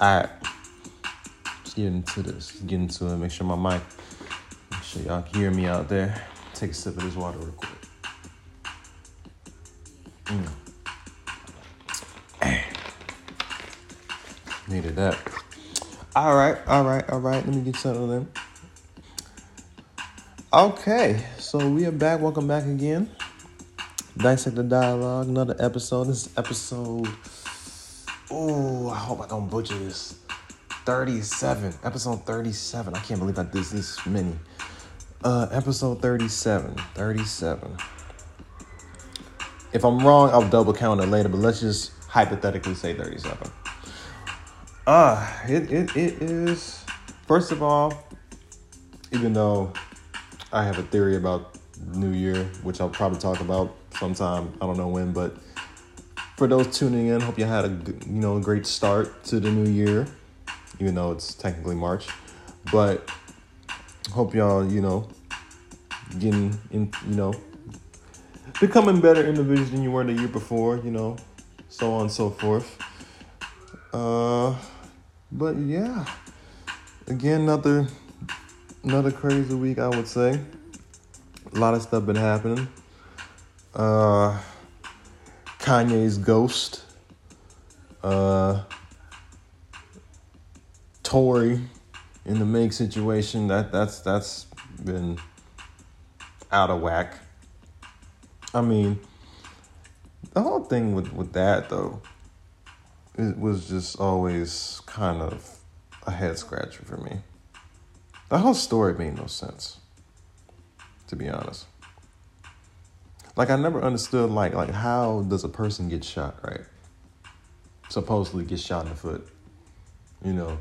All right. Let's get into this. Get into it. Make sure my mic. Make sure y'all can hear me out there. Take a sip of this water real quick. Mm. Needed that. All right, all right, all right. Let me get settled in. Okay, so we are back. Welcome back again. Dissect the dialogue. Another episode. This is episode. Oh, I hope I don't butcher this. 37. Episode 37. I can't believe I did this many. Uh, episode 37. 37. If I'm wrong, I'll double count it later, but let's just hypothetically say 37. Uh, it, it, it is, first of all, even though I have a theory about New Year, which I'll probably talk about sometime, I don't know when, but for those tuning in, hope you had a you know a great start to the new year even though it's technically March. But hope y'all, you know, getting in, you know, becoming better individuals than you were the year before, you know, so on and so forth. Uh, but yeah, again, another another crazy week, I would say. A lot of stuff been happening. Uh, Kanye's ghost. Uh, Tory in the Meg situation, that that's that's been out of whack. I mean, the whole thing with, with that though, it was just always kind of a head scratcher for me. The whole story made no sense, to be honest. Like I never understood like like how does a person get shot, right? Supposedly get shot in the foot. You know,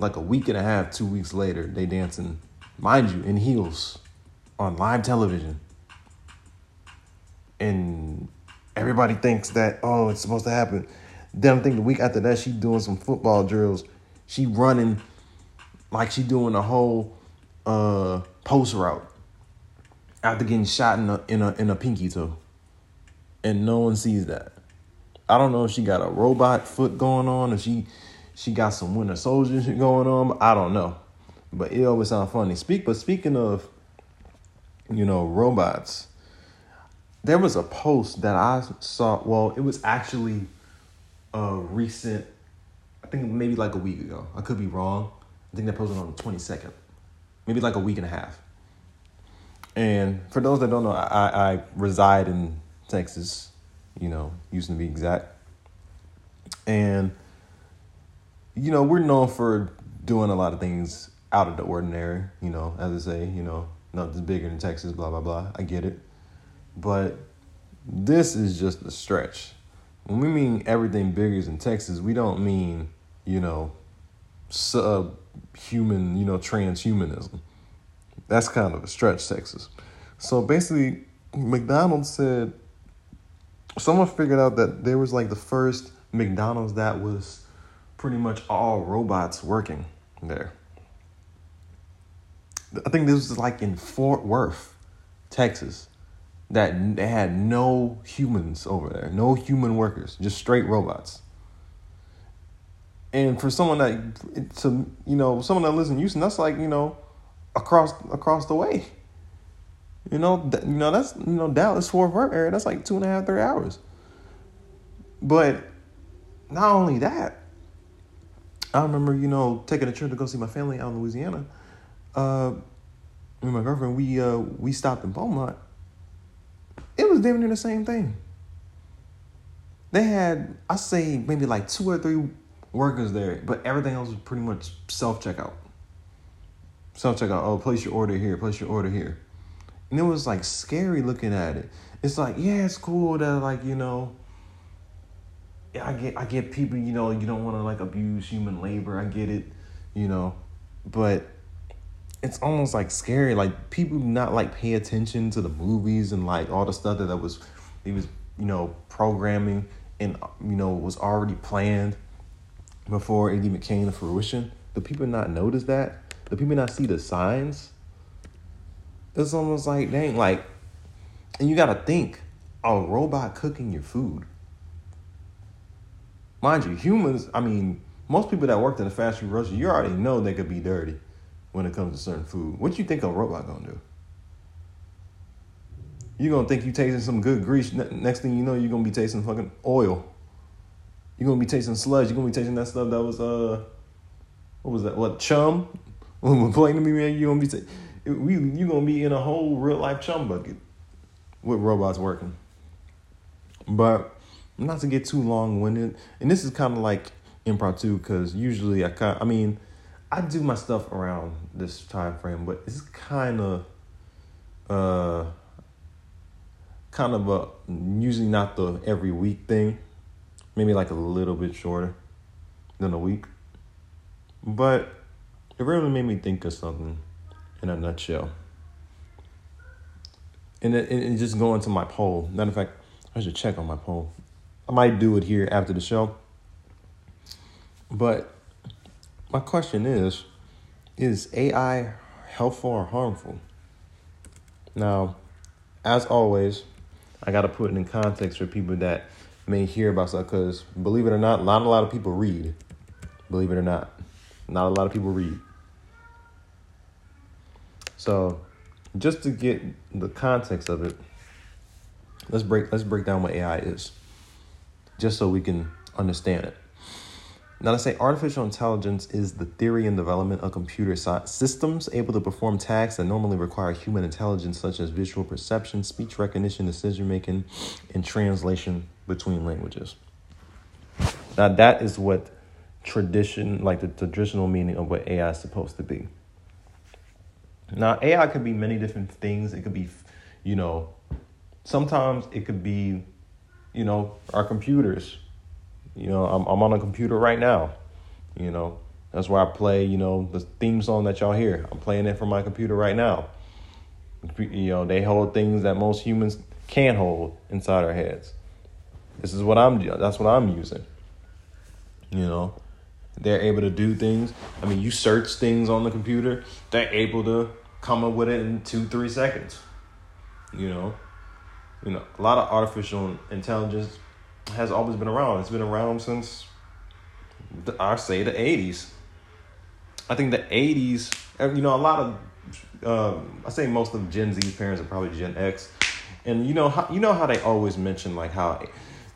like a week and a half, two weeks later, they dancing, mind you, in heels on live television. And everybody thinks that, oh, it's supposed to happen. Then I think the week after that, she doing some football drills. She running like she doing a whole uh, post route after getting shot in a, in a in a pinky toe. And no one sees that. I don't know if she got a robot foot going on, or she she got some Winter Soldier shit going on. I don't know, but it always sounds funny. Speak, but speaking of, you know, robots, there was a post that I saw. Well, it was actually a recent. I think maybe like a week ago. I could be wrong. I think they posted on the twenty second, maybe like a week and a half. And for those that don't know, I, I reside in Texas, you know, Houston to be exact. And you know, we're known for doing a lot of things out of the ordinary, you know, as I say, you know, nothing's bigger than Texas, blah, blah, blah. I get it. But this is just a stretch. When we mean everything bigger than Texas, we don't mean, you know, subhuman, you know, transhumanism. That's kind of a stretch, Texas. So basically, McDonald's said, someone figured out that there was like the first McDonald's that was pretty much all robots working there. I think this was like in Fort Worth, Texas, that they had no humans over there, no human workers, just straight robots. And for someone that to you know someone that lives in Houston, that's like you know across across the way. You know, you know that's you know Dallas Fort Worth area. That's like two and a half, three hours. But not only that, I remember, you know, taking a trip to go see my family out in Louisiana. Uh, with my girlfriend, we uh, we stopped in Beaumont. It was damn near the same thing. They had, I say, maybe like two or three workers there, but everything else was pretty much self checkout. Self checkout. Oh, place your order here. Place your order here. And it was like scary looking at it. It's like, yeah, it's cool that like you know I get I get people, you know, you don't want to like abuse human labor. I get it, you know, but it's almost like scary. Like people not like pay attention to the movies and like all the stuff that, that was he was, you know, programming and you know was already planned before it even came to fruition. Do people not notice that? Do people not see the signs? It's almost like dang, like, and you gotta think, a robot cooking your food mind you, humans, I mean, most people that worked in a fast food restaurant, you already know they could be dirty when it comes to certain food. What you think a robot gonna do? You gonna think you tasting some good grease. Next thing you know, you're gonna be tasting fucking oil. You're gonna be tasting sludge. You're gonna be tasting that stuff that was uh, what was that? What chum? When we're playing to me, man, you gonna be ta- we you gonna be in a whole real life chum bucket with robots working. But not to get too long winded, and this is kind of like impromptu because usually I kind I mean I do my stuff around this time frame, but it's kind of uh kind of a usually not the every week thing, maybe like a little bit shorter than a week, but it really made me think of something in a nutshell. And it, it just going to my poll. Matter of fact, I should check on my poll. I might do it here after the show. But my question is is AI helpful or harmful? Now, as always, I got to put it in context for people that may hear about stuff because believe it or not, not a lot of people read. Believe it or not, not a lot of people read. So, just to get the context of it, let's break let's break down what AI is, just so we can understand it. Now, let's say artificial intelligence is the theory and development of computer systems able to perform tasks that normally require human intelligence, such as visual perception, speech recognition, decision making, and translation between languages. Now, that is what tradition, like the traditional meaning of what AI is supposed to be. Now, AI could be many different things. It could be, you know, sometimes it could be, you know, our computers you know, I'm I'm on a computer right now. You know, that's where I play. You know, the theme song that y'all hear. I'm playing it from my computer right now. You know, they hold things that most humans can't hold inside our heads. This is what I'm. That's what I'm using. You know, they're able to do things. I mean, you search things on the computer. They're able to come up with it in two, three seconds. You know, you know, a lot of artificial intelligence has always been around. It's been around since I say the eighties. I think the eighties. You know, a lot of uh, I say most of Gen Z's parents are probably Gen X, and you know how you know how they always mention like how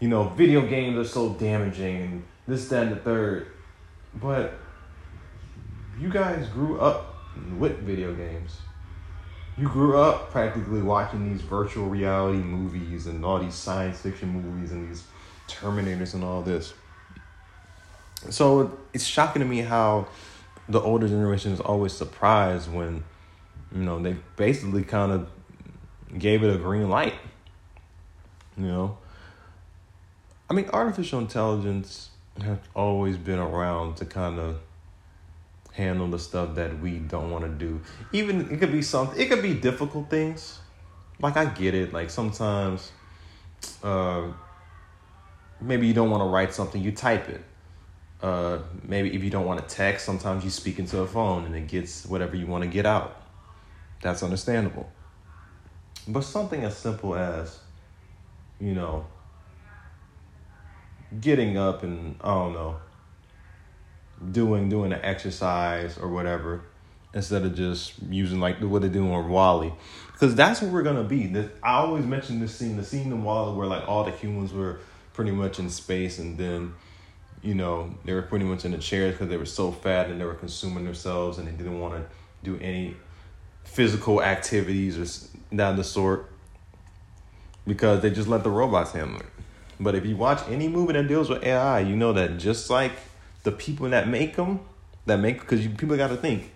you know video games are so damaging and this that and the third, but you guys grew up with video games. You grew up practically watching these virtual reality movies and all these science fiction movies and these Terminators and all this. So it's shocking to me how the older generation is always surprised when, you know, they basically kind of gave it a green light. You know, I mean, artificial intelligence has always been around to kind of handle the stuff that we don't want to do. Even it could be something, it could be difficult things. Like I get it. Like sometimes, uh, maybe you don't want to write something, you type it. Uh, maybe if you don't want to text, sometimes you speak into a phone and it gets whatever you want to get out. That's understandable. But something as simple as, you know, getting up and I don't know, doing doing an exercise or whatever, instead of just using like what they do on WALL-E, because that's what we're gonna be. I always mention this scene, the scene in WALL-E where like all the humans were pretty much in space, and then you know they were pretty much in the chairs because they were so fat and they were consuming themselves, and they didn't want to do any physical activities or down the sort because they just let the robots handle it. But if you watch any movie that deals with AI, you know that just like the people that make them, that make because people got to think,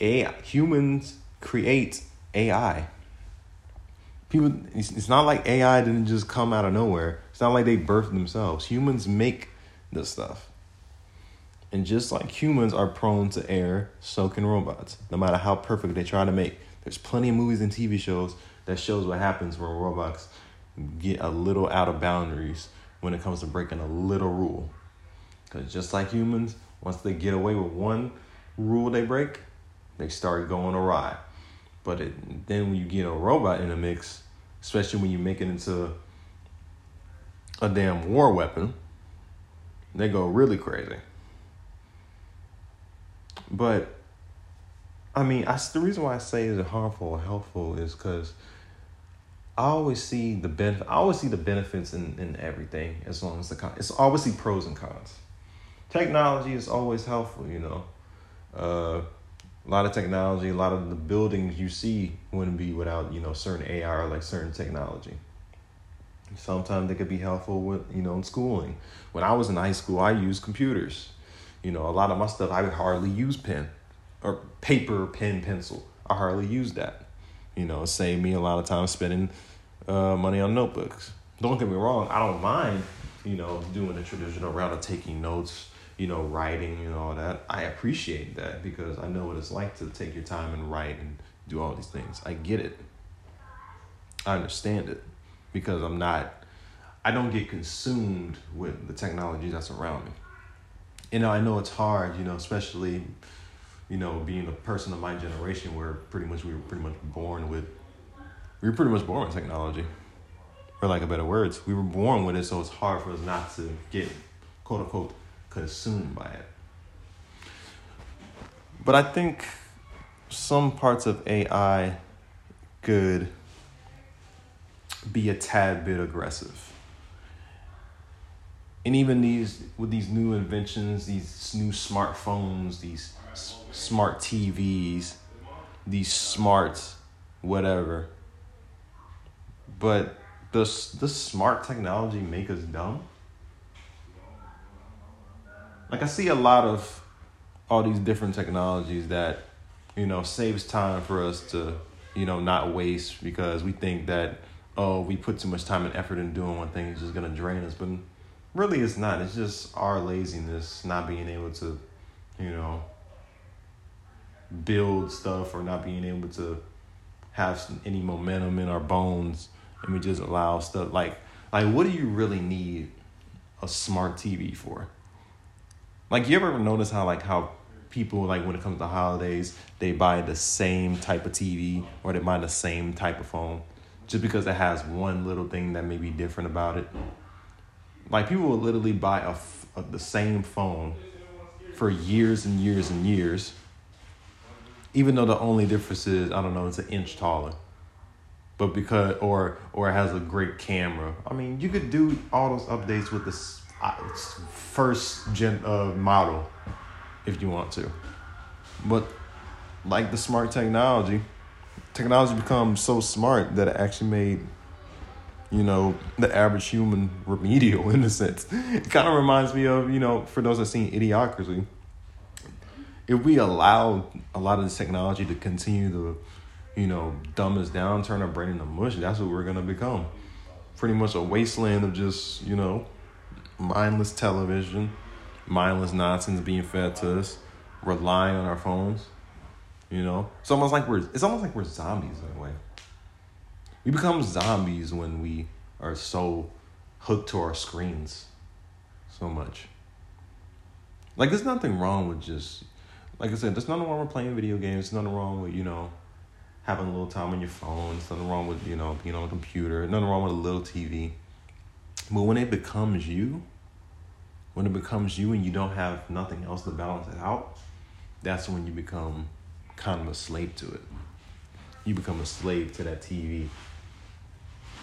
AI humans create AI. People, it's, it's not like AI didn't just come out of nowhere. It's not like they birthed themselves. Humans make this stuff. And just like humans are prone to error, so can robots. No matter how perfect they try to make. There's plenty of movies and TV shows that shows what happens when robots get a little out of boundaries when it comes to breaking a little rule. Because just like humans, once they get away with one rule they break, they start going awry. But it, then when you get a robot in the mix, especially when you make it into a damn war weapon, they go really crazy. but I mean, I, the reason why I say is it harmful or helpful is because I always see the benefit. I always see the benefits in, in everything as long as the con. It's obviously pros and cons. Technology is always helpful, you know. Uh, a lot of technology, a lot of the buildings you see wouldn't be without you know certain AI or like certain technology. Sometimes they could be helpful with you know in schooling. When I was in high school, I used computers. You know, a lot of my stuff I would hardly use pen or paper, pen, pencil. I hardly use that. You know, it saved me a lot of time spending uh, money on notebooks. Don't get me wrong, I don't mind, you know, doing the traditional route of taking notes, you know, writing and all that. I appreciate that because I know what it's like to take your time and write and do all these things. I get it. I understand it because I'm not, I don't get consumed with the technology that's around me. You know, I know it's hard, you know, especially you know, being a person of my generation where pretty much we were pretty much born with, we were pretty much born with technology, for lack of better words. We were born with it, so it's hard for us not to get, quote unquote, consumed by it. But I think some parts of AI could be a tad bit aggressive. And even these with these new inventions, these new smartphones, these smart TVs, these smart whatever. But does this smart technology make us dumb? Like I see a lot of all these different technologies that, you know, saves time for us to, you know, not waste because we think that, oh, we put too much time and effort in doing one thing, it's just gonna drain us. But really it's not. It's just our laziness, not being able to, you know, build stuff or not being able to have any momentum in our bones and we just allow stuff like like what do you really need a smart TV for? Like you ever notice how like how people like when it comes to holidays they buy the same type of TV or they buy the same type of phone just because it has one little thing that may be different about it. Like people will literally buy a, the same phone for years and years and years even though the only difference is I don't know it's an inch taller, but because or or it has a great camera. I mean, you could do all those updates with this first gen uh, model if you want to, but like the smart technology, technology becomes so smart that it actually made you know, the average human remedial in a sense. It kind of reminds me of, you know, for those that seen Idiocracy, if we allow a lot of this technology to continue to, you know, dumb us down, turn our brain into mush, that's what we're gonna become. Pretty much a wasteland of just, you know, mindless television, mindless nonsense being fed to us, relying on our phones. You know, it's almost like we're it's almost like we're zombies in a way. We become zombies when we are so hooked to our screens so much. Like there's nothing wrong with just like I said, there's nothing wrong with playing video games. There's nothing wrong with, you know, having a little time on your phone. There's nothing wrong with, you know, being on a computer. there's Nothing wrong with a little TV. But when it becomes you, when it becomes you and you don't have nothing else to balance it out, that's when you become kind of a slave to it. You become a slave to that TV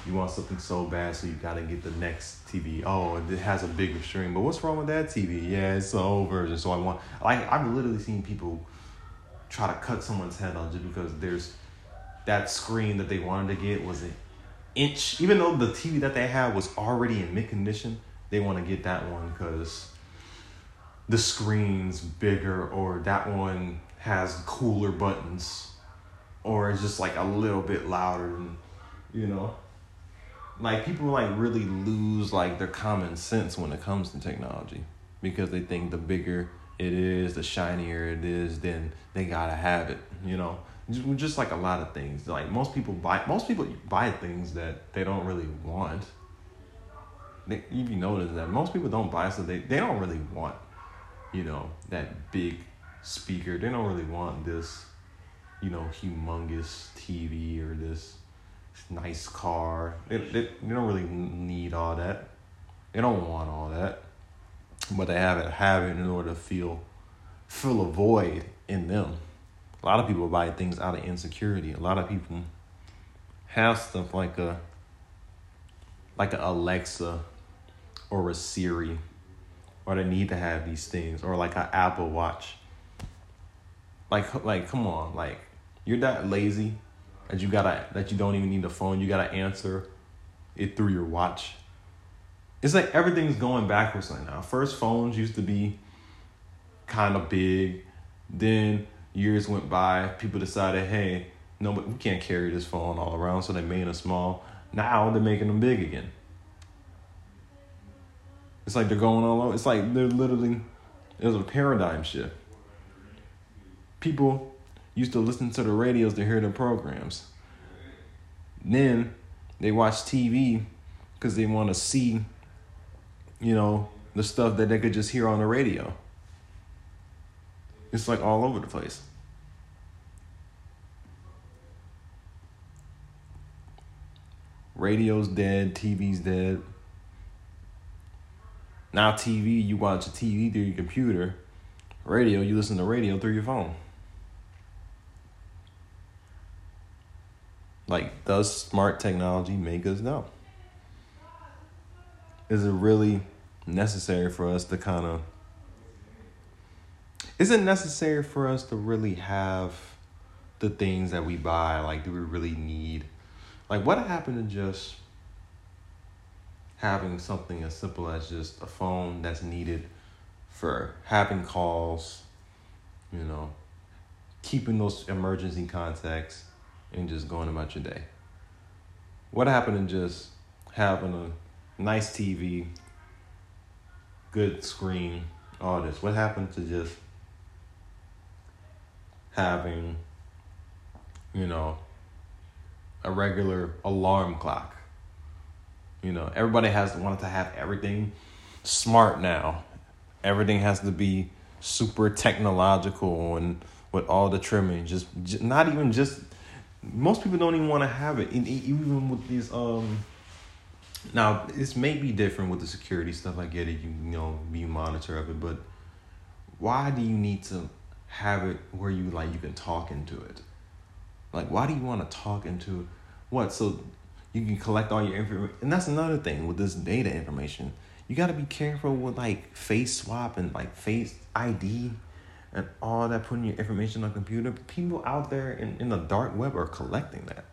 you want something so bad, so you gotta get the next TV. Oh, it has a bigger screen, but what's wrong with that TV? Yeah, it's the old version. So I want like I've literally seen people try to cut someone's head off just because there's that screen that they wanted to get was an inch. Even though the TV that they had was already in mid condition, they want to get that one because the screen's bigger or that one has cooler buttons or it's just like a little bit louder and you know like people like really lose like their common sense when it comes to technology because they think the bigger it is, the shinier it is, then they gotta have it. You know, just, like a lot of things. Like most people buy, most people buy things that they don't really want. They, if you notice that most people don't buy so they they don't really want, you know, that big speaker. They don't really want this, you know, humongous TV or this nice car. They, they, they don't really need all that. They don't want all that. But they have it have it in order to feel fill a void in them. A lot of people buy things out of insecurity. A lot of people have stuff like a like a Alexa or a Siri or they need to have these things or like an Apple Watch. Like like come on, like you're that lazy that you gotta that you don't even need the phone. You gotta answer it through your watch. It's like everything's going backwards right now. First phones used to be kind of big. Then years went by, people decided, hey, no, but we can't carry this phone all around, so they made them small. Now they're making them big again. It's like they're going all over. It's like they're literally, there's a paradigm shift. People used to listen to the radios to hear the programs. Then they watch TV because they want to see, you know, the stuff that they could just hear on the radio. It's like all over the place. Radio's dead, TV's dead. Now TV, you watch TV through your computer. Radio, you listen to radio through your phone. Like, does smart technology make us dumb? Is it really necessary for us to kind of. Is it necessary for us to really have the things that we buy? Like, do we really need. Like, what happened to just having something as simple as just a phone that's needed for having calls, you know, keeping those emergency contacts, and just going about your day. What happened to just having a nice TV, good screen, all this? What happened to just having, you know, a regular alarm clock? You know, everybody has wanted to have everything smart now. Everything has to be super technological and with all the trimming. Just, just not even just most people don't even want to have it. even with these um. Now this may be different with the security stuff. I get it. You, you know, be monitor of it, but why do you need to have it where you like you can talk into it? Like, why do you want to talk into what? So you can collect all your information, and that's another thing with this data information. You got to be careful with like face swap and like face ID and all that putting your information on computer, people out there in, in the dark web are collecting that.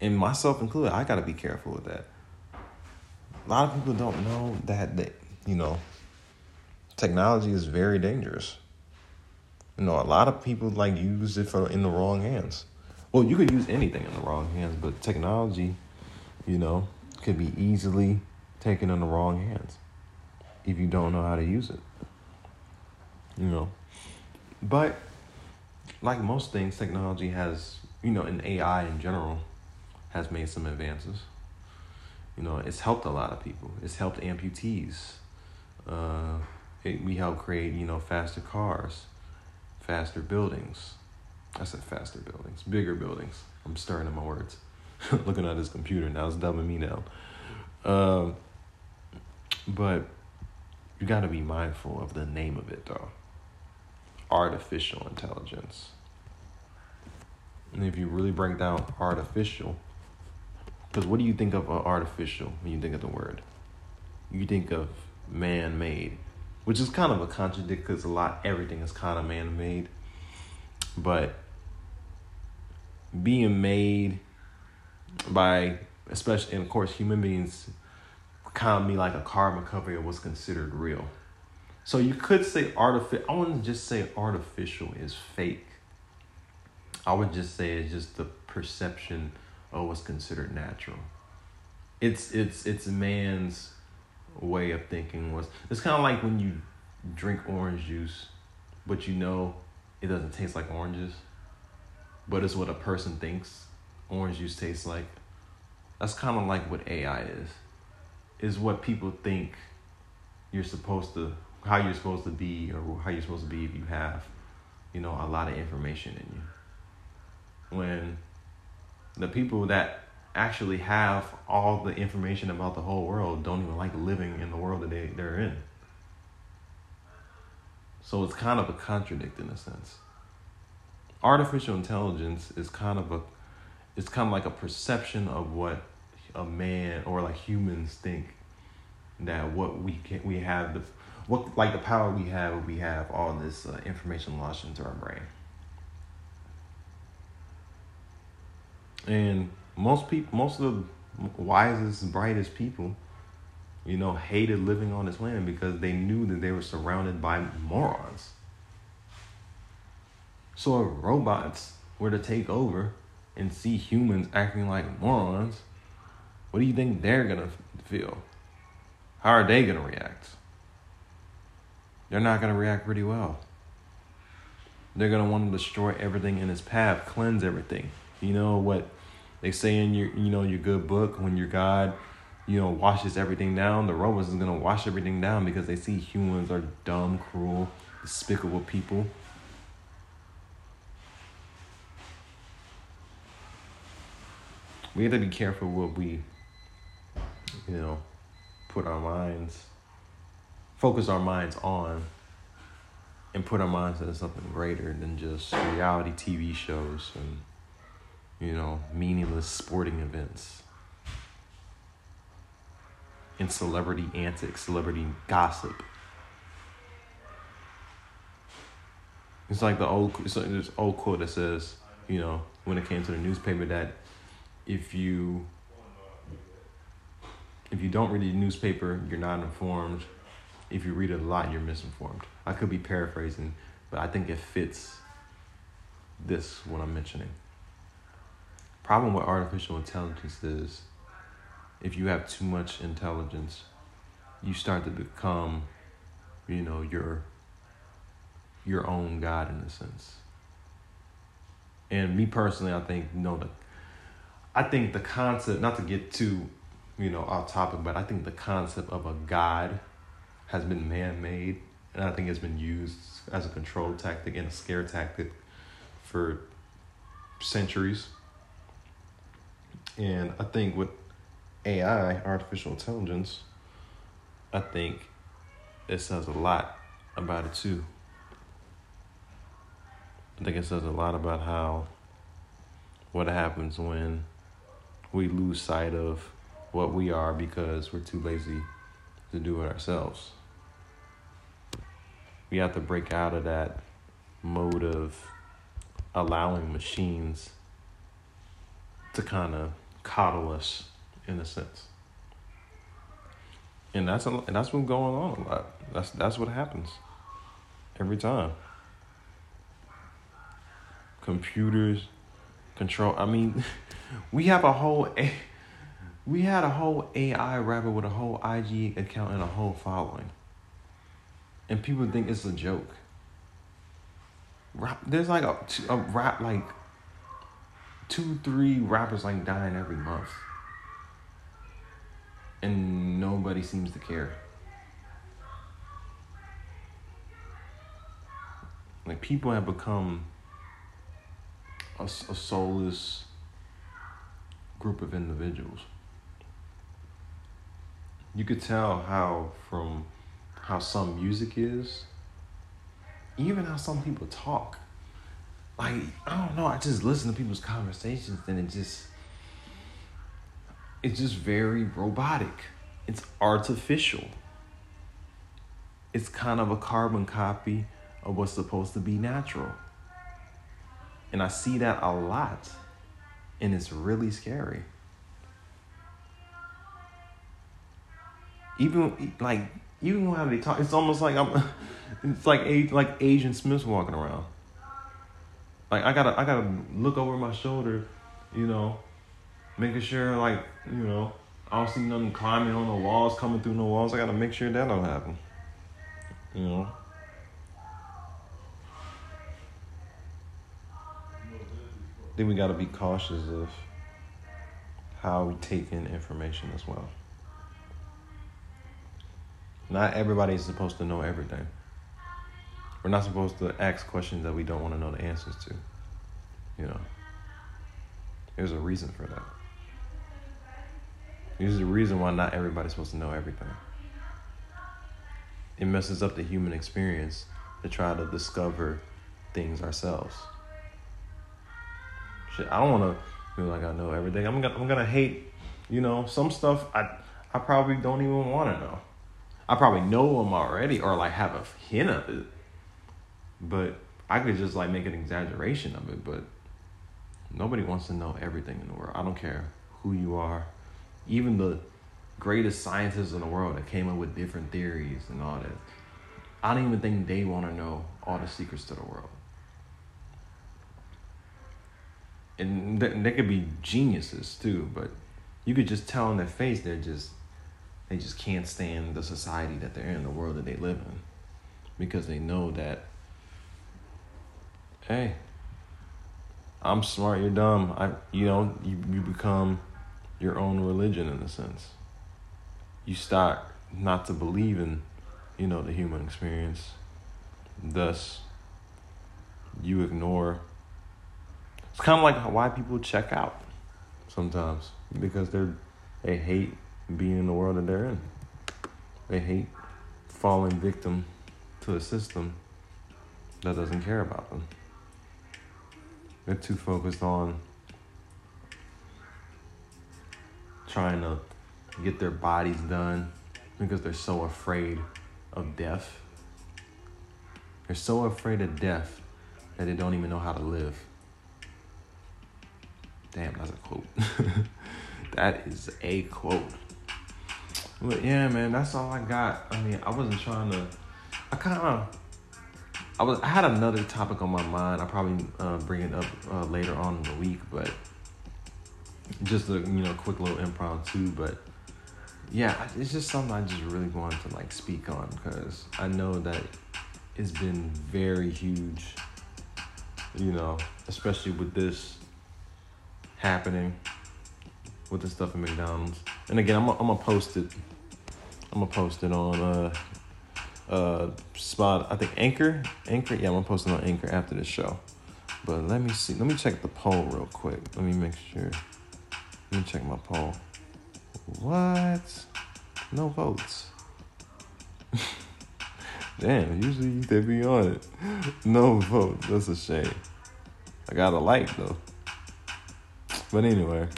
And myself included, I gotta be careful with that. A lot of people don't know that that, you know, technology is very dangerous. You know, a lot of people like use it for in the wrong hands. Well, you could use anything in the wrong hands, but technology, you know, could be easily taken in the wrong hands if you don't know how to use it. You know. But like most things, technology has, you know, and AI in general has made some advances. You know, it's helped a lot of people. It's helped amputees. Uh, it, we help create, you know, faster cars, faster buildings. I said faster buildings, bigger buildings. I'm starting in my words. Looking at this computer now, it's dumbing me down. Um, but you got to be mindful of the name of it, though artificial intelligence. And if you really break down artificial, because what do you think of artificial when you think of the word? You think of man made, which is kind of a contradiction because a lot, everything is kind of man made. But being made by, especially, and of course, human beings kind of be like a carbon copy of what's considered real. So you could say artificial. I wouldn't just say artificial is fake. I would just say it's just the perception of what's considered natural. It's it's it's man's way of thinking was it's kind of like when you drink orange juice, but you know it doesn't taste like oranges, but it's what a person thinks orange juice tastes like. That's kind of like what AI is. Is what people think you're supposed to how you're supposed to be or how you're supposed to be if you have, you know, a lot of information in you. When the people that actually have all the information about the whole world don't even like living in the world that they, they're in. So it's kind of a contradict in a sense. Artificial intelligence is kind of a it's kind of like a perception of what a man or like humans think that what we can we have the what like the power we have we have all this uh, information launched into our brain and most people most of the wisest brightest people you know hated living on this land because they knew that they were surrounded by morons so if robots were to take over and see humans acting like morons what do you think they're gonna feel how are they gonna react they're not to react pretty well. They're to want to destroy everything in its path, cleanse everything. You know what they say in your you know your good book when your God, you know, washes everything down, the Romans is to wash everything down because they see humans are dumb, cruel, despicable people. We have to be careful what we you know put our minds focus our minds on and put our minds into something greater than just reality TV shows and you know meaningless sporting events and celebrity antics, celebrity gossip. It's like the old it's like this old quote that says, you know, when it came to the newspaper that if you if you don't read the newspaper, you're not informed if you read it a lot, you're misinformed. I could be paraphrasing, but I think it fits this what I'm mentioning. Problem with artificial intelligence is if you have too much intelligence, you start to become, you know, your your own God in a sense. And me personally, I think you know the I think the concept, not to get too, you know, off topic, but I think the concept of a God has been man made and I think it's been used as a control tactic and a scare tactic for centuries. And I think with AI, artificial intelligence, I think it says a lot about it too. I think it says a lot about how what happens when we lose sight of what we are because we're too lazy to do it ourselves we have to break out of that mode of allowing machines to kind of coddle us in a sense. And that's a, and that's what's going on a lot. That's that's what happens every time. Computers control. I mean, we have a whole we had a whole AI rapper with a whole IG account and a whole following and people think it's a joke. Rap, there's like a, a rap like two, three rappers like dying every month, and nobody seems to care. Like people have become a, a soulless group of individuals. You could tell how from how some music is, even how some people talk. Like, I don't know, I just listen to people's conversations and it just it's just very robotic. It's artificial. It's kind of a carbon copy of what's supposed to be natural. And I see that a lot. And it's really scary. Even like even how they talk, it's almost like I'm, it's like like Agent Smith's walking around. Like I gotta I gotta look over my shoulder, you know, making sure like you know I don't see nothing climbing on the walls, coming through the walls. I gotta make sure that don't happen. You know. Then we gotta be cautious of how we take in information as well. Not everybody is supposed to know everything. We're not supposed to ask questions that we don't want to know the answers to. You know, there's a reason for that. There's a reason why not everybody's supposed to know everything. It messes up the human experience to try to discover things ourselves. Shit, I don't want to feel like I know everything. I'm gonna I'm gonna hate, you know, some stuff I I probably don't even want to know. I probably know them already or like have a hint of it, but I could just like make an exaggeration of it. But nobody wants to know everything in the world. I don't care who you are, even the greatest scientists in the world that came up with different theories and all that. I don't even think they want to know all the secrets to the world. And they could be geniuses too, but you could just tell in their face they're just they just can't stand the society that they're in, the world that they live in, because they know that hey, I'm smart, you're dumb. I you know you you become your own religion in a sense. You start not to believe in you know, the human experience. Thus, you ignore. It's kind of like why people check out sometimes because they're they hate being in the world that they're in. They hate falling victim to a system that doesn't care about them. They're too focused on trying to get their bodies done because they're so afraid of death. They're so afraid of death that they don't even know how to live. Damn, that's a quote. that is a quote. But yeah, man, that's all I got. I mean, I wasn't trying to. I kind of. I was. I had another topic on my mind. I probably uh, bring it up uh, later on in the week, but just a you know quick little impromptu. But yeah, it's just something I just really wanted to like speak on because I know that it's been very huge, you know, especially with this happening with the stuff in McDonald's. And again, I'm, I'm gonna post it. I'm gonna post it on uh uh spot. I think Anchor, Anchor. Yeah, I'm gonna post it on Anchor after the show. But let me see. Let me check the poll real quick. Let me make sure. Let me check my poll. What? No votes. Damn, usually they be on it. No votes. That's a shame. I got a like though. But anyway,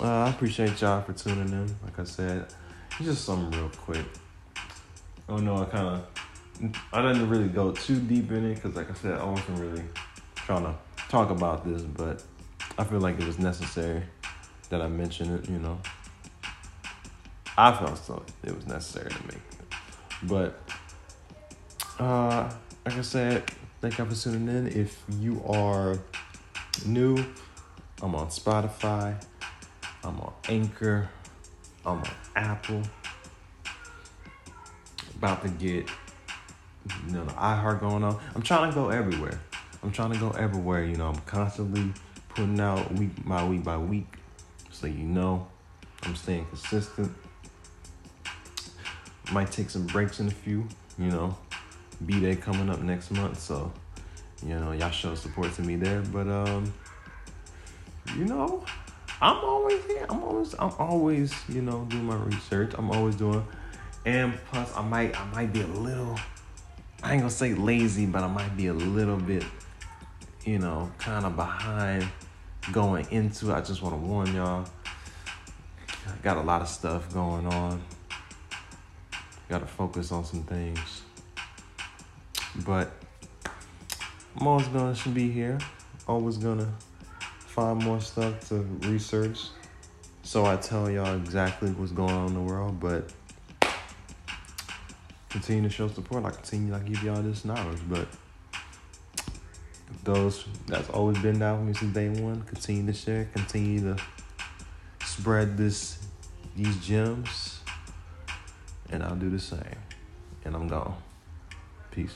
uh, I appreciate y'all for tuning in. Like I said, just something real quick. Oh no, I kind of, I didn't really go too deep in it because, like I said, I wasn't really trying to talk about this, but I feel like it was necessary that I mention it. You know. I felt so it was necessary to make But uh, like I said, thank you for tuning in. If you are new, I'm on Spotify, I'm on Anchor, I'm on Apple. About to get you know the iHeart going on. I'm trying to go everywhere. I'm trying to go everywhere. You know, I'm constantly putting out week by week by week, so you know I'm staying consistent. Might take some breaks in a few, you know. B Day coming up next month, so you know, y'all show support to me there. But um, you know, I'm always here. I'm always I'm always, you know, doing my research. I'm always doing and plus I might I might be a little I ain't gonna say lazy, but I might be a little bit, you know, kind of behind going into it. I just wanna warn y'all. I got a lot of stuff going on. Got to focus on some things. But I'm always gonna should be here. Always gonna find more stuff to research. So I tell y'all exactly what's going on in the world, but continue to show support. I continue to give y'all this knowledge, but those that's always been down with me since day one. Continue to share, continue to spread this these gems and I'll do the same. And I'm gone. Peace.